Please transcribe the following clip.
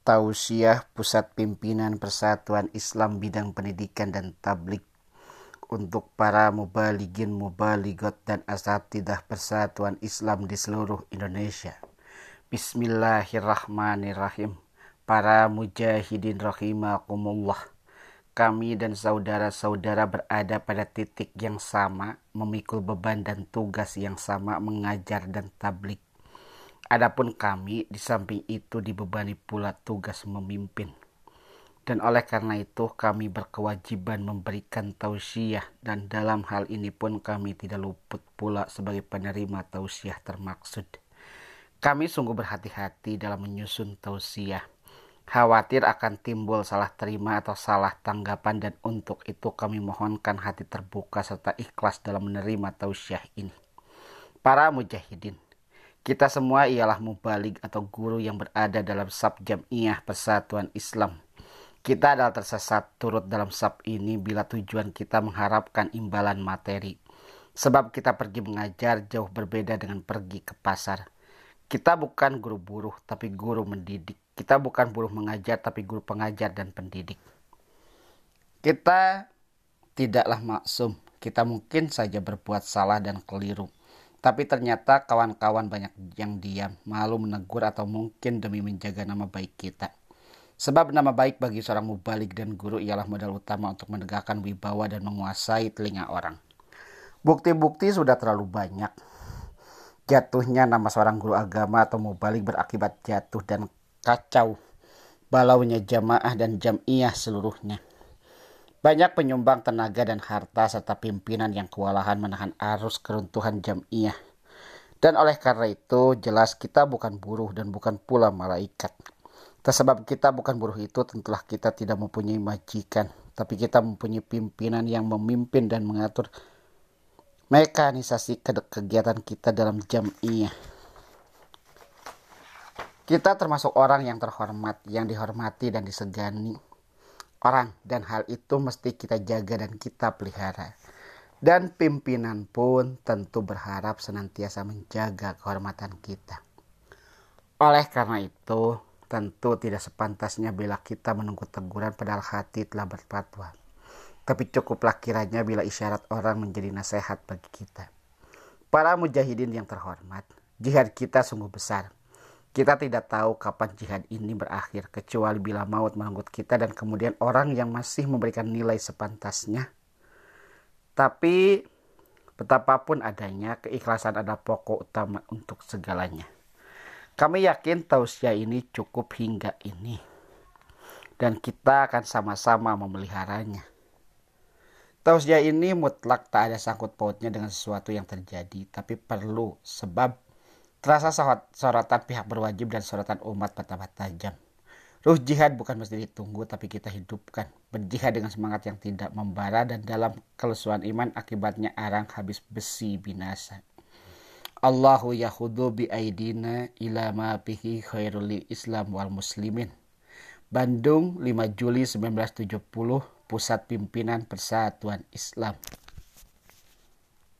Tausiah Pusat Pimpinan Persatuan Islam Bidang Pendidikan dan Tablik untuk para mubaligin, mubaligot dan asatidah Persatuan Islam di seluruh Indonesia. Bismillahirrahmanirrahim. Para mujahidin rahimakumullah. Kami dan saudara-saudara berada pada titik yang sama, memikul beban dan tugas yang sama mengajar dan tablik Adapun kami di samping itu dibebani pula tugas memimpin. Dan oleh karena itu kami berkewajiban memberikan tausiah dan dalam hal ini pun kami tidak luput pula sebagai penerima tausiah termaksud. Kami sungguh berhati-hati dalam menyusun tausiah. Khawatir akan timbul salah terima atau salah tanggapan dan untuk itu kami mohonkan hati terbuka serta ikhlas dalam menerima tausiah ini. Para mujahidin, kita semua ialah mubalik atau guru yang berada dalam sab jamiyah persatuan Islam. Kita adalah tersesat turut dalam sab ini bila tujuan kita mengharapkan imbalan materi. Sebab kita pergi mengajar jauh berbeda dengan pergi ke pasar. Kita bukan guru buruh tapi guru mendidik. Kita bukan buruh mengajar tapi guru pengajar dan pendidik. Kita tidaklah maksum. Kita mungkin saja berbuat salah dan keliru tapi ternyata kawan-kawan banyak yang diam, malu menegur atau mungkin demi menjaga nama baik kita. Sebab nama baik bagi seorang mubalik dan guru ialah modal utama untuk menegakkan wibawa dan menguasai telinga orang. Bukti-bukti sudah terlalu banyak. Jatuhnya nama seorang guru agama atau mubalik berakibat jatuh dan kacau. Balaunya jamaah dan jamiyah seluruhnya. Banyak penyumbang tenaga dan harta serta pimpinan yang kewalahan menahan arus keruntuhan jamiyah. Dan oleh karena itu jelas kita bukan buruh dan bukan pula malaikat. Tersebab kita bukan buruh itu tentulah kita tidak mempunyai majikan. Tapi kita mempunyai pimpinan yang memimpin dan mengatur mekanisasi kegiatan kita dalam jamiyah. Kita termasuk orang yang terhormat, yang dihormati dan disegani orang dan hal itu mesti kita jaga dan kita pelihara. Dan pimpinan pun tentu berharap senantiasa menjaga kehormatan kita. Oleh karena itu, tentu tidak sepantasnya bila kita menunggu teguran padahal hati telah berfatwa. Tapi cukuplah kiranya bila isyarat orang menjadi nasihat bagi kita. Para mujahidin yang terhormat, jihad kita sungguh besar kita tidak tahu kapan jihad ini berakhir kecuali bila maut merenggut kita dan kemudian orang yang masih memberikan nilai sepantasnya. Tapi betapapun adanya keikhlasan adalah pokok utama untuk segalanya. Kami yakin tausiah ini cukup hingga ini. Dan kita akan sama-sama memeliharanya. Tausiah ini mutlak tak ada sangkut pautnya dengan sesuatu yang terjadi, tapi perlu sebab Terasa sorotan pihak berwajib dan sorotan umat bertambah tajam. Ruh jihad bukan mesti ditunggu tapi kita hidupkan. Berjihad dengan semangat yang tidak membara dan dalam kelesuan iman akibatnya arang habis besi binasa. Allahu yahudu bi aidina ila ma bihi islam wal muslimin. Bandung 5 Juli 1970 Pusat Pimpinan Persatuan Islam.